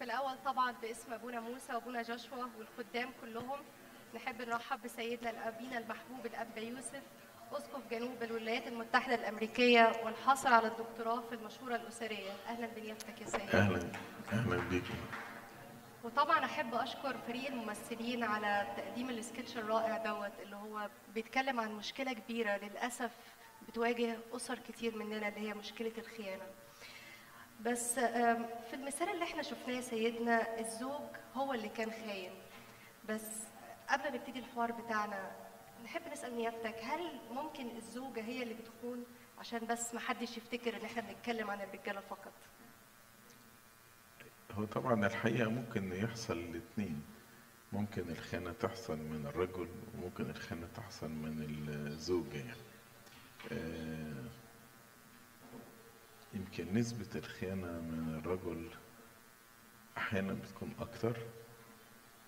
في الأول طبعا باسم أبونا موسى وأبونا جشوى والخدام كلهم نحب نرحب بسيدنا الأبينا المحبوب الأب يوسف أسقف جنوب الولايات المتحدة الأمريكية والحاصل على الدكتوراه في المشورة الأسرية. أهلا بنيافتك يا سيدي أهلا أهلا بيك. وطبعا أحب أشكر فريق الممثلين على تقديم السكتش الرائع دوت اللي هو بيتكلم عن مشكلة كبيرة للأسف بتواجه أسر كتير مننا اللي هي مشكلة الخيانة. بس في المثال اللي إحنا شفناه سيدنا الزوج هو اللي كان خاين. بس قبل ما نبتدي الحوار بتاعنا نحب نسأل نيابتك هل ممكن الزوجة هي اللي بتخون؟ عشان بس ما حدش يفتكر إن إحنا بنتكلم عن الرجالة فقط. هو طبعا الحقيقة ممكن يحصل الاثنين ممكن الخيانه تحصل من الرجل وممكن الخيانه تحصل من الزوجه يعني. آه، يمكن نسبة الخيانة من الرجل أحيانا بتكون أكتر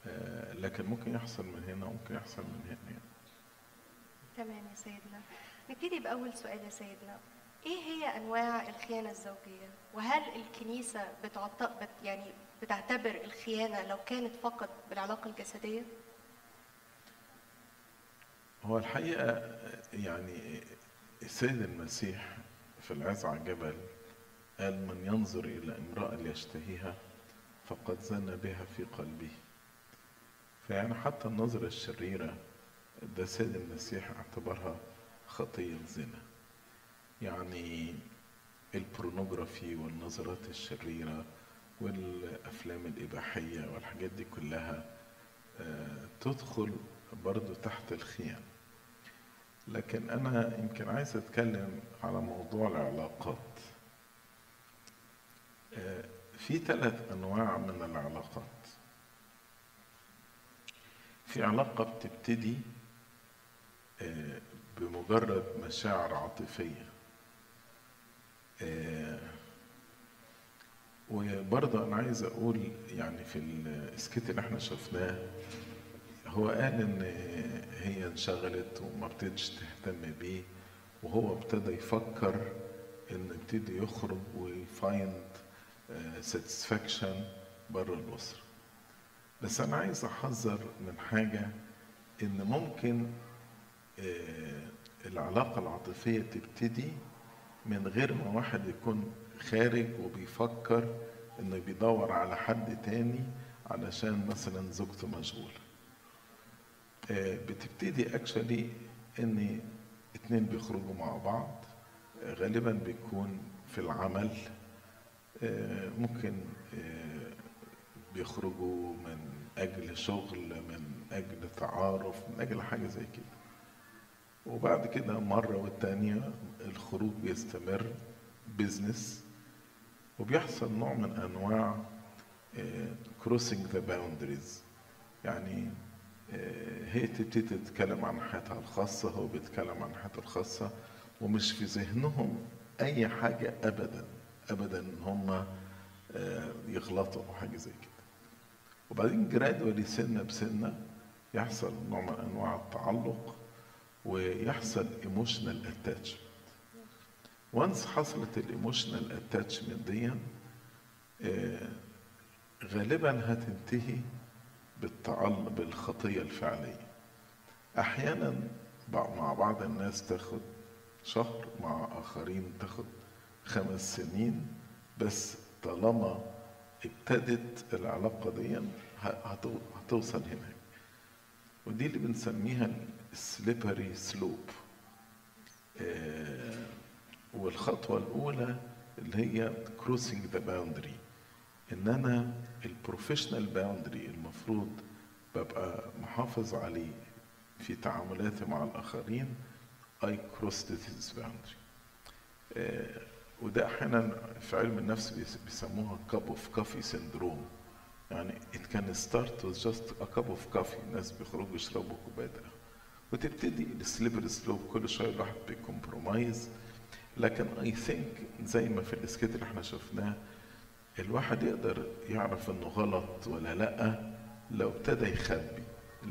آه، لكن ممكن يحصل من هنا وممكن يحصل من هنا يعني. تمام يا سيدنا. نبتدي بأول سؤال يا سيدنا. إيه هي أنواع الخيانة الزوجية؟ وهل الكنيسة بتعت... بت... يعني بتعتبر الخيانة لو كانت فقط بالعلاقة الجسدية؟ هو الحقيقة يعني السيد المسيح في العز على الجبل قال من ينظر إلى امرأة ليشتهيها فقد زنى بها في قلبه. فيعني حتى النظرة الشريرة ده السيد المسيح اعتبرها خطية زنا يعني البورنوجرافي والنظرات الشريرة والأفلام الإباحية والحاجات دي كلها آه، تدخل برضو تحت الخيانة لكن أنا يمكن عايز أتكلم على موضوع العلاقات. في ثلاث أنواع من العلاقات. في علاقة بتبتدي آه، بمجرد مشاعر عاطفية. آه، وبرضه أنا عايز أقول يعني في ال skit اللي إحنا شفناه هو قال إن هي انشغلت وما ابتدتش تهتم بيه وهو ابتدى يفكر إن ابتدي يخرج وي find satisfaction بره الأسرة. بس أنا عايز أحذر من حاجة إن ممكن آه، العلاقة العاطفية تبتدي من غير ما واحد يكون خارج وبيفكر إنه بيدور على حد تاني علشان مثلا زوجته مشغولة. آه، بتبتدي اكشولي إن اتنين بيخرجوا مع بعض آه، غالبا بيكون في العمل آه، ممكن آه، بيخرجوا من أجل شغل من أجل تعارف من أجل حاجة زي كده. وبعد كده مرة والتانية الخروج بيستمر business وبيحصل نوع من أنواع crossing the boundaries يعني آه، هي تبتدي تتكلم عن حياتها الخاصة هو بيتكلم عن حياته الخاصة ومش في ذهنهم أي حاجة أبدا. أبدا إن هم يغلطوا أو حاجة زي كده. وبعدين gradually سنة بسنة يحصل نوع من أنواع التعلق ويحصل emotional attachment و once حصلت ال emotional attachment دي آه، غالبا هتنتهي بالتعلق بالخطية الفعلية. أحيانا مع بعض الناس تاخد شهر مع آخرين تاخد خمس سنين بس طالما ابتدت العلاقة دي هتوصل هناك. ودي اللي بنسميها ال slippery slope. والخطوة الأولى اللي هي crossing the boundary إن أنا ال professional boundary المفروض ببقى محافظ عليه في تعاملاتي مع I crossed this boundary. آه، وده أحيانا في علم النفس بيس- بيسموها cup of coffee syndrome. يعني it can start with just a cup of coffee. الناس بيخرجوا يشربوا كوباية قهوة. وتبتدي ال slippery slope كل شوية الواحد بي compromise لكن I think زي ما في ال skit اللي إحنا شفناه الواحد يقدر يعرف إنه غلط ولا لأ لو ابتدى يخبي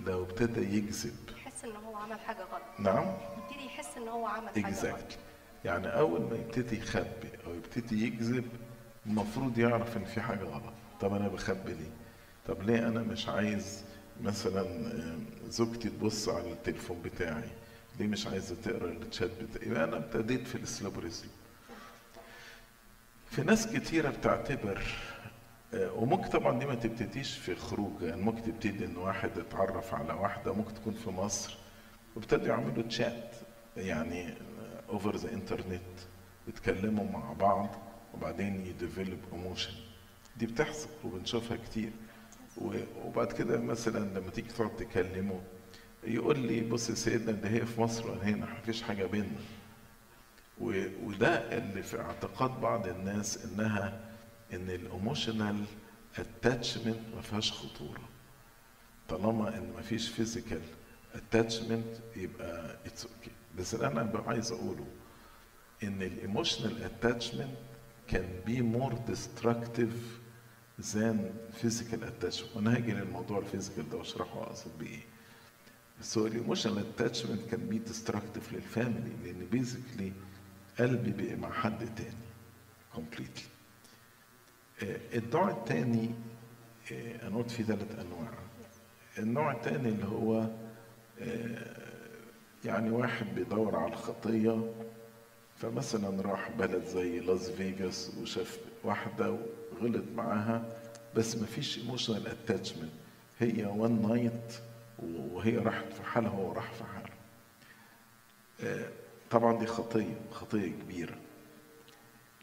لو ابتدى يكذب. يحس إن هو عمل حاجة غلط. نعم. يبتدي يحس إن هو عمل حاجة غلط. exactly يعني أول ما يبتدي يخبي أو يبتدي يكذب المفروض يعرف إن في حاجة غلط. طب أنا بخبي ليه؟ طب ليه أنا مش عايز مثلا آه، زوجتي تبص على التليفون بتاعي؟ ليه مش عايزة تقرأ الشات بتاعي؟ يبقى أنا ابتديت في ال slippery slope. في ناس كتيرة بتعتبر آه، وممكن طبعا دي ما تبتديش في خروج يعني ممكن تبتدي إن واحد اتعرف على واحدة ممكن تكون في مصر وابتدوا يعملوا تشات يعني over the internet يتكلموا مع بعض وبعدين ي develop emotion دي بتحصل وبنشوفها كتير. وبعد كده مثلا لما تيجي تقعد تكلمه يقول لي بص يا سيدنا ده هي في مصر وأنا هنا؟ مفيش حاجة بيننا. وده اللي في اعتقاد بعض الناس إنها إن ال emotional attachment ما فيهاش خطورة. طالما إن ما فيش physical attachment يبقى it's okay بس اللي أنا عايز أقوله إن ال emotional attachment can be more destructive than physical attachment وأنا هاجي للموضوع ال physical ده وأشرحه أقصد بإيه. so ال emotional attachment can be destructive لل family لأن basically قلبي بقى مع حد تاني completely النوع الثاني أنا قلت فيه ثلاث أنواع. النوع الثاني اللي هو آه، يعني واحد بيدور على الخطية فمثلا راح بلد زي لاس فيجاس وشاف واحدة وغلط معاها بس ما فيش emotional attachment هي one night وهي راحت في حالها وهو راح في حاله. آه، طبعا دي خطية خطية كبيرة.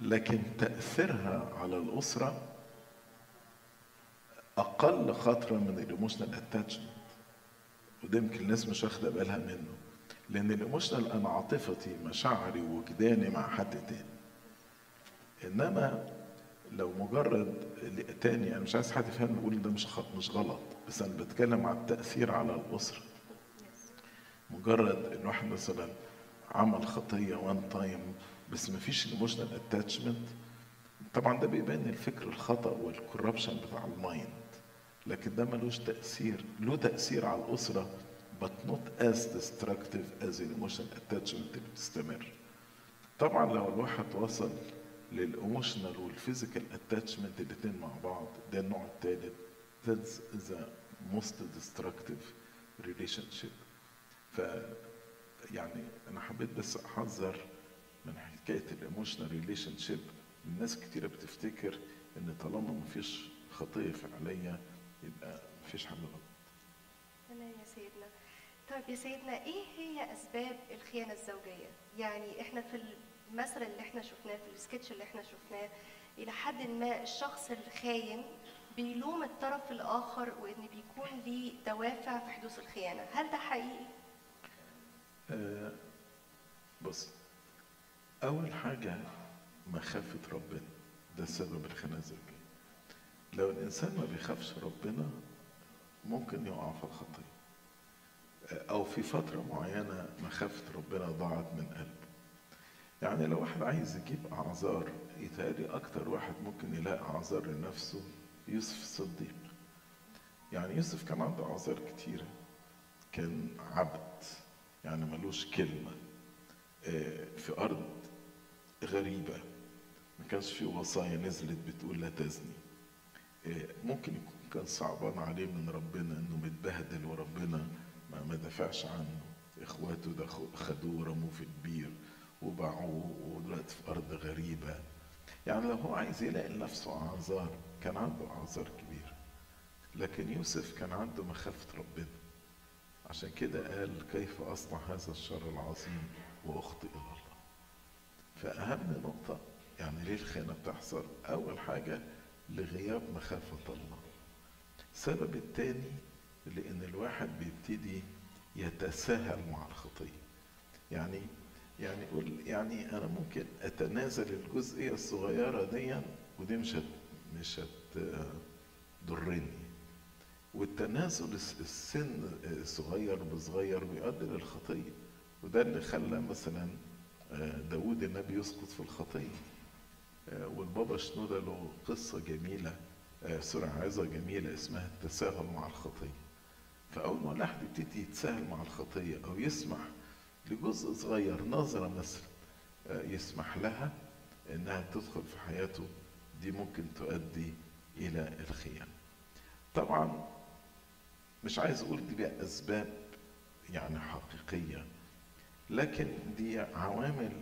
لكن تأثيرها على الأسرة أقل خطرة من ال emotional attachment وده يمكن الناس مش واخدة بالها منه. لأن ال emotional أنا عاطفتي مشاعري وجداني مع حد تاني. إنما لو مجرد تاني أنا مش عايز حد يفهم يقول ده مش خط مش غلط بس أنا بتكلم على التأثير على الأسرة. مجرد إن واحد مثلا عمل خطية one time بس ما فيش ال emotional attachment طبعا ده بيبان الفكر الخطأ وال corruption بتاع ال mind. لكن ده ملوش تأثير له تأثير على الأسرة but not as destructive as the emotional attachment اللي بتستمر طبعا لو الواحد وصل لل emotional وال physical attachment الاثنين مع بعض ده النوع الثالث that's the most destructive relationship. ف يعني أنا حبيت بس أحذر من حكاية ال emotional relationship الناس كتيرة بتفتكر إن طالما مفيش خطية فعلية يبقى مفيش حاجة غلط. تمام يا سيدنا طيب يا سيدنا إيه هي أسباب الخيانة الزوجية؟ يعني إحنا في المثل اللي إحنا شفناه في السكتش اللي إحنا شفناه إلى حد ما الشخص الخاين بيلوم الطرف الآخر وإن بيكون ليه دوافع في حدوث الخيانة. هل ده حقيقي؟ آه، بص أول حاجة مخافة ربنا ده سبب الخناقة الزوجية. لو الإنسان ما بيخافش ربنا ممكن يقع في الخطية آه، أو في فترة معينة مخافة ربنا ضاعت من قلبه. يعني لو واحد عايز يجيب أعذار يتهيألي أكتر واحد ممكن يلاقي أعذار لنفسه يوسف الصديق. يعني يوسف كان عنده أعذار كتيرة. كان عبد يعني ملوش كلمة. آه، في أرض غريبة. ما كانش في وصايا نزلت بتقول لا تزني. آه، ممكن يكون كان صعبان عليه من ربنا إنه متبهدل وربنا ما ما دافعش عنه. إخواته ده خدوه ورموه في البير وباعوه ودلوقتي في أرض غريبة. يعني لو هو عايز يلاقي لنفسه أعذار كان عنده أعذار كبيرة. لكن يوسف كان عنده مخافة ربنا. عشان كده قال كيف أصنع هذا الشر العظيم وأخطئ إلى الله. فأهم نقطة يعني ليه الخيانة بتحصل؟ أول حاجة لغياب مخافة الله. السبب الثاني لأن الواحد بيبتدي يتساهل مع الخطية. يعني يعني يقول يعني أنا ممكن أتنازل الجزئية الصغيرة دي ودي مش هت مش هتضرني. والتنازل الس- السن صغير بصغير بيؤدي للخطية وده اللي خلى مثلا آه، داود النبي يسقط في الخطية. آه، والبابا شنودة له قصة جميلة آه، سوري عظة جميلة اسمها التساهل مع الخطية. فأول ما الواحد يبتدي يتساهل مع الخطية أو يسمح لجزء صغير نظرة مثلا آه، يسمح لها إنها تدخل في حياته دي ممكن تؤدي إلى الخيانة. طبعا مش عايز أقول دي بقى أسباب يعني حقيقية لكن دي عوامل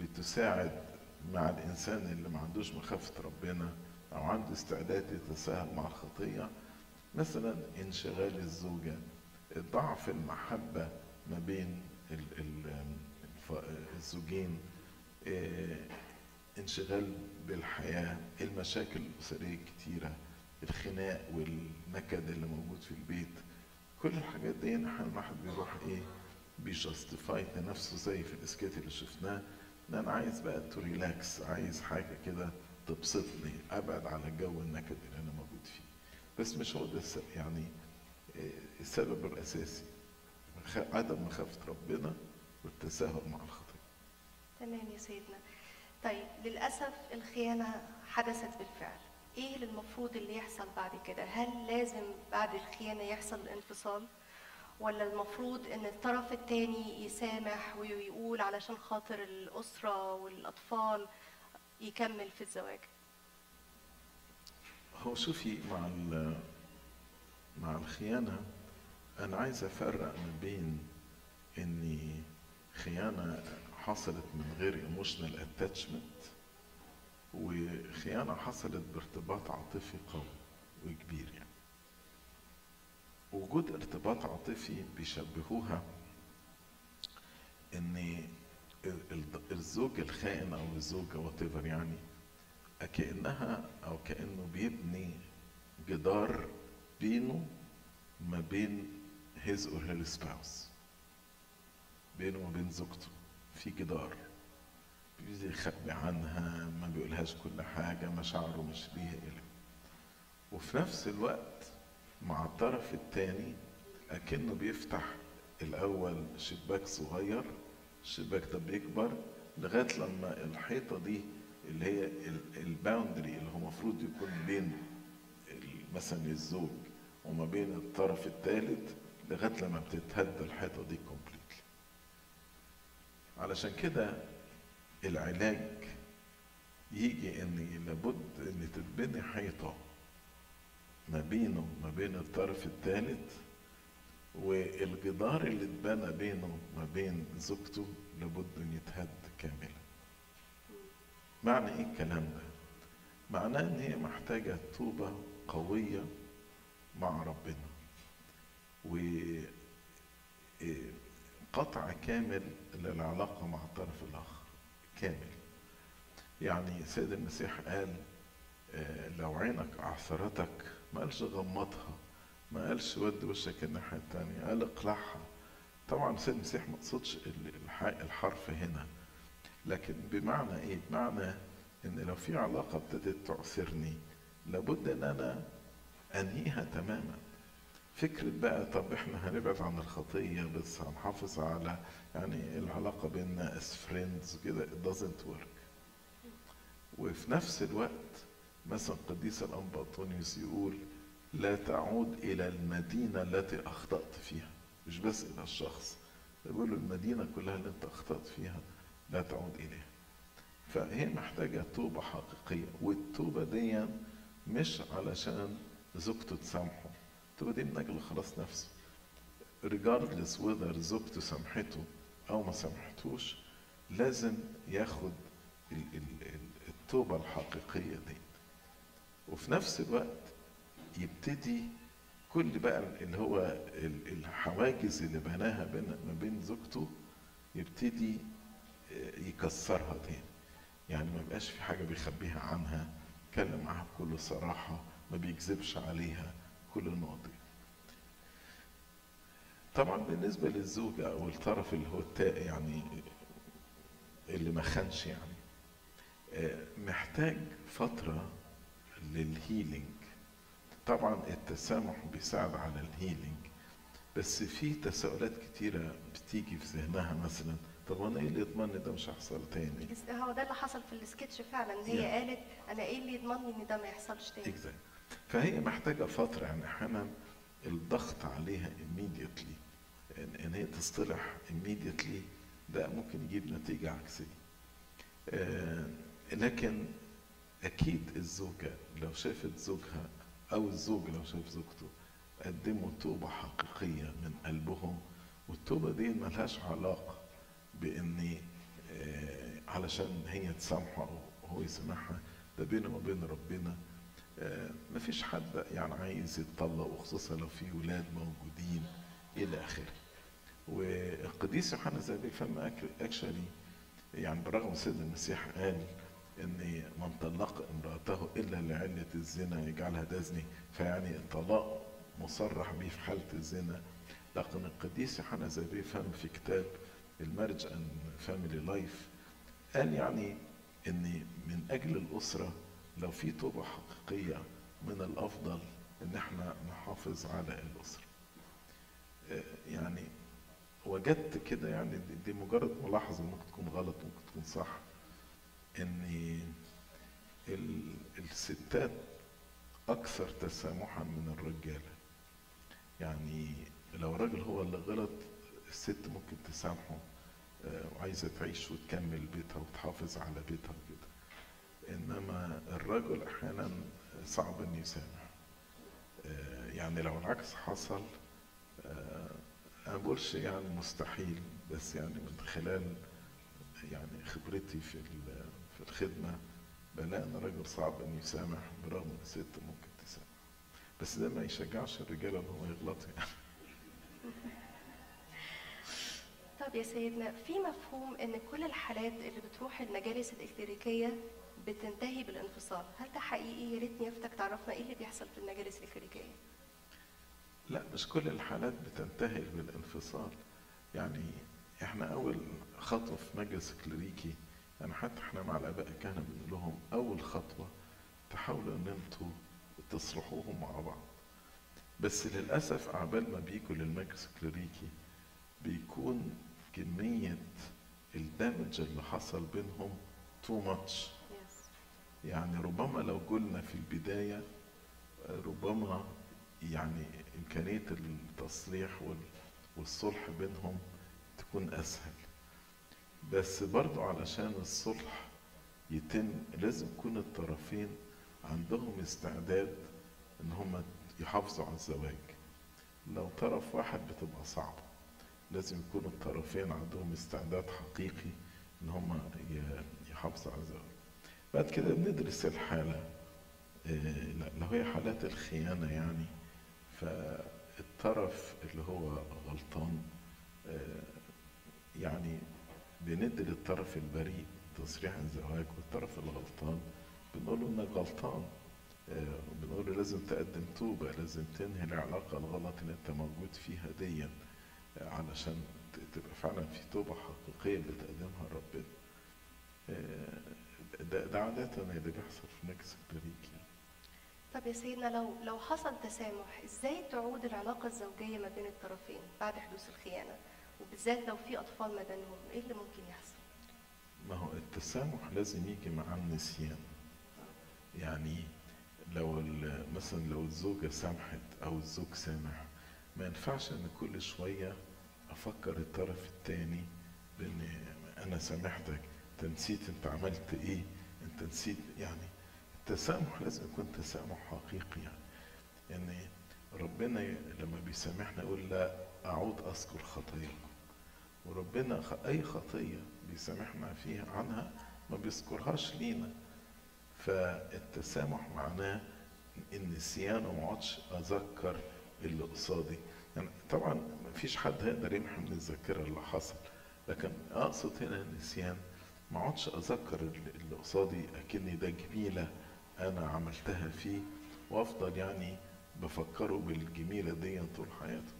بتساعد مع الإنسان اللي ما عندوش مخافة ربنا أو عنده استعداد يتساهل مع الخطية مثلا انشغال الزوجة ضعف المحبة ما بين الزوجين آه، انشغال بالحياة المشاكل الأسرية الكتيره الخناق والنكد اللي موجود في البيت. كل الحاجات دي الواحد بيروح إيه بي justify لنفسه زي في ال skit اللي شفناه إن أنا عايز بقى to relax عايز حاجة كده تبسطني أبعد على جو النكد بس مش هو ده يعني آه، السبب الأساسي. عدم مخافة ربنا والتساهل مع الخطيه تمام يا سيدنا. طيب للأسف الخيانة حدثت بالفعل. إيه اللي المفروض اللي يحصل بعد كده؟ هل لازم بعد الخيانة يحصل الانفصال ولا المفروض إن الطرف التاني يسامح ويقول علشان خاطر الأسرة والأطفال يكمل في الزواج؟ هو شوفي مع مع الخيانة أنا عايز أفرق ما بين إني خيانة حصلت من غير emotional attachment وخيانة حصلت بارتباط عاطفي قوي وكبير يعني. وجود ارتباط عاطفي بيشبهوها إن ال- ال- الزوج الخائن أو الزوجة whatever يعني كأنها أو كأنه بيبني جدار بينه ما بين his or her spouse. بينه وما بين زوجته. في جدار بيبتدي يخبي عنها ما بيقولهاش كل حاجة مشاعره مش ليها إلى. وفي نفس الوقت مع الطرف التاني أكنه بيفتح الأول شباك صغير الشباك ده بيكبر لغاية لما الحيطة دي اللي هي الباوندري اللي هو المفروض يكون بين مثلا الزوج وما بين الطرف الثالث لغاية لما بتتهد الحيطة دي كومبليتلي علشان كده العلاج يجي إن لابد إن تتبني حيطة ما بينه ما بين الطرف الثالث والجدار اللي اتبنى بينه ما بين زوجته لابد إن يتهد كاملا. معنى إيه الكلام ده؟ معناه إن هي محتاجة توبة قوية مع ربنا. و إيه، قطع كامل للعلاقة مع الطرف الآخر. كامل. يعني سيد المسيح قال آه، لو عينك أعثرتك ما قالش غمضها ما قالش ود وشك الناحية التانية قال اقلعها. طبعا سيد المسيح ما قصدش ال- الح- الحرف هنا. لكن بمعنى إيه؟ بمعنى إن لو في علاقة ابتدت تعثرني لابد إن أنا أنهيها تماما. فكرة بقى طب إحنا هنبعد عن الخطية بس هنحافظ على يعني العلاقة بيننا as friends كده it doesn't work. وفي نفس الوقت مثلا قديس الأنبا أنطونيوس يقول لا تعود إلى المدينة التي أخطأت فيها. مش بس إلى الشخص. يقول له المدينة كلها اللي أنت أخطأت فيها. لا تعود إليها فهي محتاجة توبة حقيقية والتوبة دي مش علشان زوجته تسامحه. التوبة دي من أجل خلاص نفسه. Regardless whether زوجته سامحته أو ما سامحتوش لازم ياخد ال- ال- ال- التوبة الحقيقية دي. وفي نفس الوقت يبتدي كل بقى اللي هو ال- الحواجز اللي بناها ما بين زوجته يبتدي يكسرها تاني. يعني ما بقاش في حاجة بيخبيها عنها يتكلم معاها بكل صراحة ما بيكذبش عليها كل النقط طبعا بالنسبة للزوجة أو الطرف اللي هو التا يعني اللي ما خانش يعني آه، محتاج فترة لل healing طبعا التسامح بيساعد على ال healing بس في تساؤلات كتيرة بتيجي في ذهنها مثلا. طب أنا إيه اللي يضمن ده مش هيحصل تاني؟ هو ده اللي حصل في السكتش فعلا. هي Yeah. قالت أنا إيه اللي يضمنني إن ده ما يحصلش تاني؟ Exactly. فهي محتاجة فترة. يعني أحيانا الضغط عليها immediately. ان, إن هي تصطلح immediately ده ممكن يجيب نتيجة عكسية. آه لكن أكيد الزوجة لو شافت زوجها أو الزوج لو شاف زوجته قدموا توبة حقيقية من قلبهم. والتوبة دي ملهاش علاقة بان آه، علشان هي تسامحه أو هو يسامحها ده بينه وبين ربنا آه، مفيش حد يعني عايز يتطلق وخصوصا لو في ولاد موجودين إلى آخره. والقديس يوحنا الزبيب فما اكشلي يعني برغم سيد المسيح قال ان من طلق امرأته إلا لعلة الزنا يجعلها تزني فيعني الطلاق مصرح به في حالة الزنا. لكن القديس يوحنا ذهبي الفم في كتاب ال marriage and family life قال يعني ان من أجل الأسرة لو في توبة حقيقية من الأفضل إن إحنا نحافظ على الأسرة. آه، يعني وجدت كده يعني دي- مجرد ملاحظة ممكن تكون غلط ممكن تكون صح. ان ال- الستات أكثر تسامحا من الرجالة. يعني لو الراجل هو اللي غلط الست ممكن تسامحه آه، وعايزة تعيش وتكمل بيتها وتحافظ على بيتها وكده. إنما الرجل أحيانا صعب إنه يسامح. آه، يعني لو العكس حصل آه، أنا بقولش يعني مستحيل بس يعني من خلال يعني خبرتي في في الخدمة بلاقي إن الراجل صعب إنه يسامح برغم إن الست ممكن تسامح. بس ده ما يشجعش الرجاله إن هم يغلطوا يعني. طب يا سيدنا في مفهوم إن كل الحالات اللي بتروح المجالس الإكليريكية بتنتهي بالانفصال. هل ده حقيقي؟ يا ريت نيافتك تعرفنا إيه اللي بيحصل في المجالس الإكليريكية لا مش كل الحالات بتنتهي بالانفصال. يعني إحنا أول خطوة في مجلس إكليريكي يعني حتى إحنا مع الآباء الكهنه بنقول لهم أول خطوة تحاولوا إن أنتوا تصلحوهم مع بعض. بس للأسف عبال ما بيجوا للمجلس الكليريكي بيكون كمية ال damage اللي حصل بينهم too much يعني ربما لو قلنا في البداية ربما يعني إمكانية التصليح وال- والصلح بينهم تكون أسهل. بس برضو علشان الصلح يتم لازم يكون الطرفين عندهم استعداد إن هم يحافظوا على الزواج. لو طرف واحد بتبقى صعبة. لازم يكون الطرفين عندهم استعداد حقيقي إن هم يحافظوا على الزواج بعد كده بندرس الحالة لا- لو هي حالات الخيانة يعني فالطرف اللي هو غلطان آه، يعني بندي للطرف البريء تصريح الزواج والطرف الغلطان بنقول له إنك غلطان آه، بنقول له لازم تقدم توبة لازم تنهي العلاقة الغلط اللي أنت موجود فيها ديا. علشان تبقى فعلا في توبة حقيقية بتقدمها لربنا آه، ده, ده عادة اللي بيحصل في مجلس البريك يعني. طب يا سيدنا لو لو حصل تسامح إزاي تعود العلاقة الزوجية ما بين الطرفين بعد حدوث الخيانة وبالذات لو في أطفال ما بينهم إيه اللي ممكن يحصل؟ ما هو التسامح لازم يجي مع النسيان يعني لو مثلا لو الزوجة سامحت أو الزوج سامح ما ينفعش إن كل شوية أفكر الطرف التاني بإن أنا سامحتك أنت نسيت أنت عملت إيه؟ أنت نسيت يعني التسامح لازم يكون تسامح حقيقي يعني. يعني ربنا لما بيسامحنا يقول لا أعود أذكر خطاياكم. وربنا خ- أي خطية بيسامحنا فيها عنها ما بيذكرهاش لينا. فالتسامح معناه النسيان وما أقعدش أذكر اللي قصادي. يعني طبعا ما فيش حد هيقدر يمحي من الذاكرة اللي حصل. لكن أقصد هنا النسيان ما اقعدش أذكر اللي قصادي أكني ده جميلة أنا عملتها فيه وأفضل يعني بفكره بالجميلة دي طول حياته.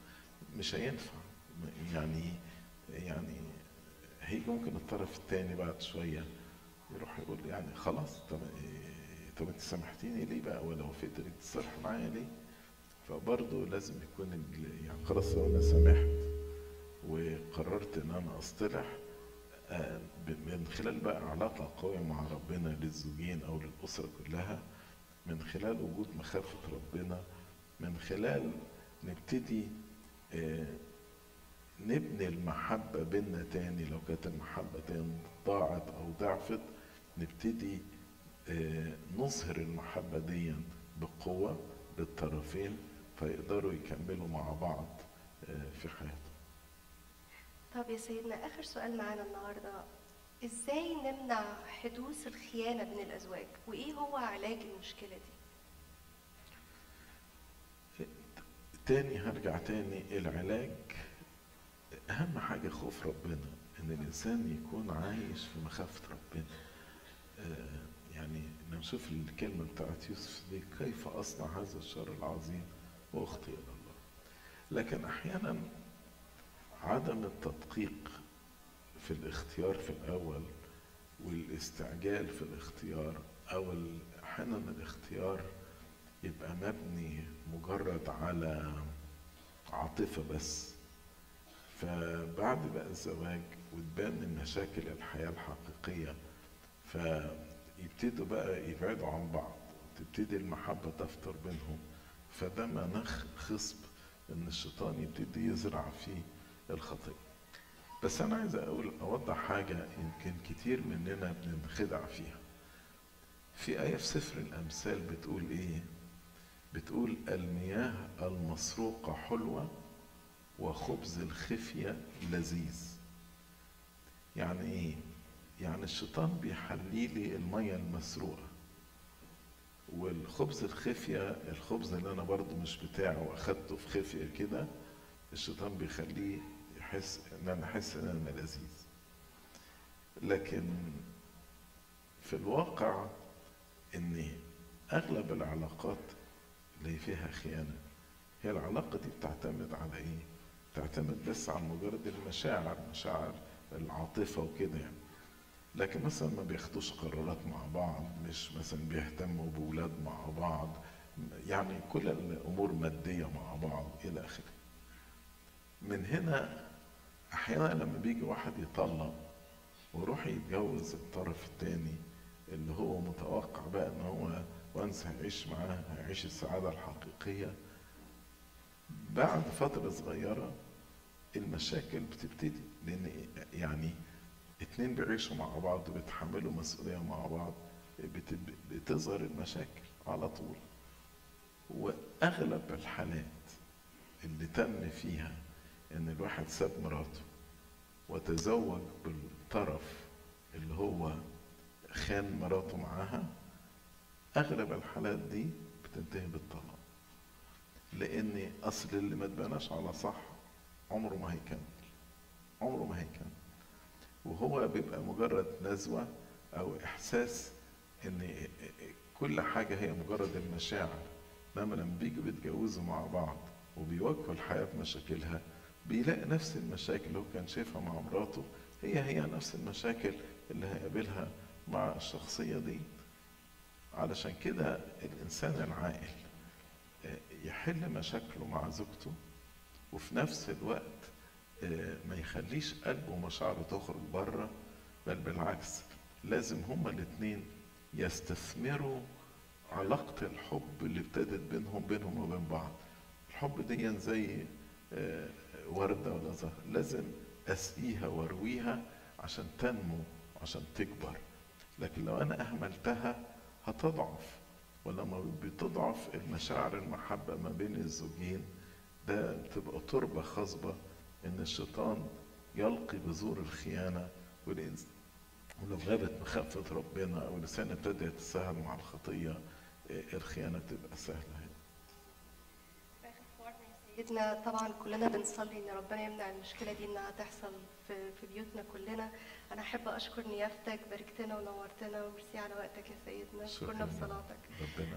مش هينفع. يعني يعني هيجي ممكن الطرف الثاني بعد شوية يروح يقول يعني خلاص طب إيه طب أنت سامحتيني ليه بقى؟ ولا وفيت انك تصلح معايا ليه؟ فبرضه لازم يكون يعني خلاص لو أنا سامحت وقررت إن أنا أصطلح آه، من خلال بقى علاقة قوية مع ربنا للزوجين أو للأسرة كلها من خلال وجود مخافة ربنا من خلال نبتدي آه، نبني المحبة بينا تاني. لو كانت المحبة تاني ضاعت أو ضعفت نبتدي آه، نظهر المحبة دي بقوة للطرفين فيقدروا يكملوا مع بعض آه، في حياتهم. طب يا سيدنا آخر سؤال معانا النهاردة. إزاي نمنع حدوث الخيانة بين الأزواج؟ وإيه هو علاج المشكلة دي؟ تاني هرجع تاني. العلاج أهم حاجة خوف ربنا إن الإنسان يكون عايش في مخافة ربنا. آه، يعني نشوف الكلمة بتاعت يوسف دي كيف أصنع هذا الشر العظيم؟ وأخطئ إلى الله. لكن أحيانا عدم التدقيق في الاختيار في الأول والاستعجال في الاختيار أو ال- أحيانا الاختيار يبقى مبني مجرد على عاطفة بس. فبعد بقى الزواج وتبان المشاكل الحياة الحقيقية فيبتدوا بقى يبعدوا عن بعض تبتدي المحبة تفتر بينهم. فده مناخ خصب إن الشيطان يبتدي يزرع فيه الخطية بس أنا عايز أقول أوضح حاجة يمكن كتير مننا بننخدع فيها. في آية في سفر الأمثال بتقول إيه؟ بتقول المياه المسروقة حلوة وخبز الخفية لذيذ. يعني إيه؟ يعني الشيطان بيحلي لي المية المسروقة. والخبز الخفية الخبز اللي أنا برضو مش بتاعه وأخدته في خفية كده الشيطان بيخليه يحس إن أنا أحس إن أنا لذيذ لكن في الواقع إن أغلب العلاقات اللي فيها خيانة هي العلاقة دي بتعتمد على إيه؟ بتعتمد بس على مجرد المشاعر مشاعر العاطفة وكده يعني لكن مثلا ما بياخدوش قرارات مع بعض مش مثلا بيهتموا بولاد مع بعض يعني كل الأمور مادية مع بعض إلى آخره. من هنا أحيانا لما بيجي واحد يطلق ويروح يتجوز الطرف الثاني اللي هو متوقع بقى إن هو وانس هيعيش معاه هيعيش السعادة الحقيقية بعد فترة صغيرة المشاكل بتبتدي. لأن يعني اتنين بيعيشوا مع بعض وبيتحملوا مسؤولية مع بعض بت- بتظهر المشاكل على طول. وأغلب الحالات اللي تم فيها إن الواحد ساب مراته وتزوج بالطرف اللي هو خان مراته معاها أغلب الحالات دي بتنتهي بالطلاق. لأن أصل اللي ما اتبناش على صح عمره ما هيكمل عمره ما هيكمل. وهو بيبقى مجرد نزوة أو إحساس إن كل حاجة هي مجرد المشاعر. لما لما بيجوا بيتجوزوا مع بعض وبيواجهوا الحياة بمشاكلها بيلاقي نفس المشاكل اللي هو كان شايفها مع مراته. هي هي نفس المشاكل اللي هيقابلها مع الشخصية دي. علشان كده الإنسان العاقل آه، يحل مشاكله مع زوجته وفي نفس الوقت ما يخليش قلبه ومشاعره تخرج بره بل بالعكس لازم هما الاتنين يستثمروا علاقة الحب اللي ابتدت بينهم بينهم وبين بعض. الحب دي زي آه، وردة ولا زهر لازم أسقيها وأرويها عشان تنمو عشان تكبر. لكن لو أنا أهملتها هتضعف ولما بتضعف المشاعر المحبة ما بين الزوجين ده بتبقى تربة خصبة إن الشيطان يلقي بذور الخيانة والإنس ولو غابت مخافة ربنا أو الإنسان ابتدى يتساهل مع الخطية إيه، الخيانة تبقى سهلة. سيدنا طبعا كلنا بنصلي إن ربنا يمنع المشكلة دي إنها تحصل في في بيوتنا كلنا. أنا أحب أشكر نيافتك باركتنا ونورتنا وميرسي على وقتك يا سيدنا. شكراً. شكرنا بصلاتك ربنا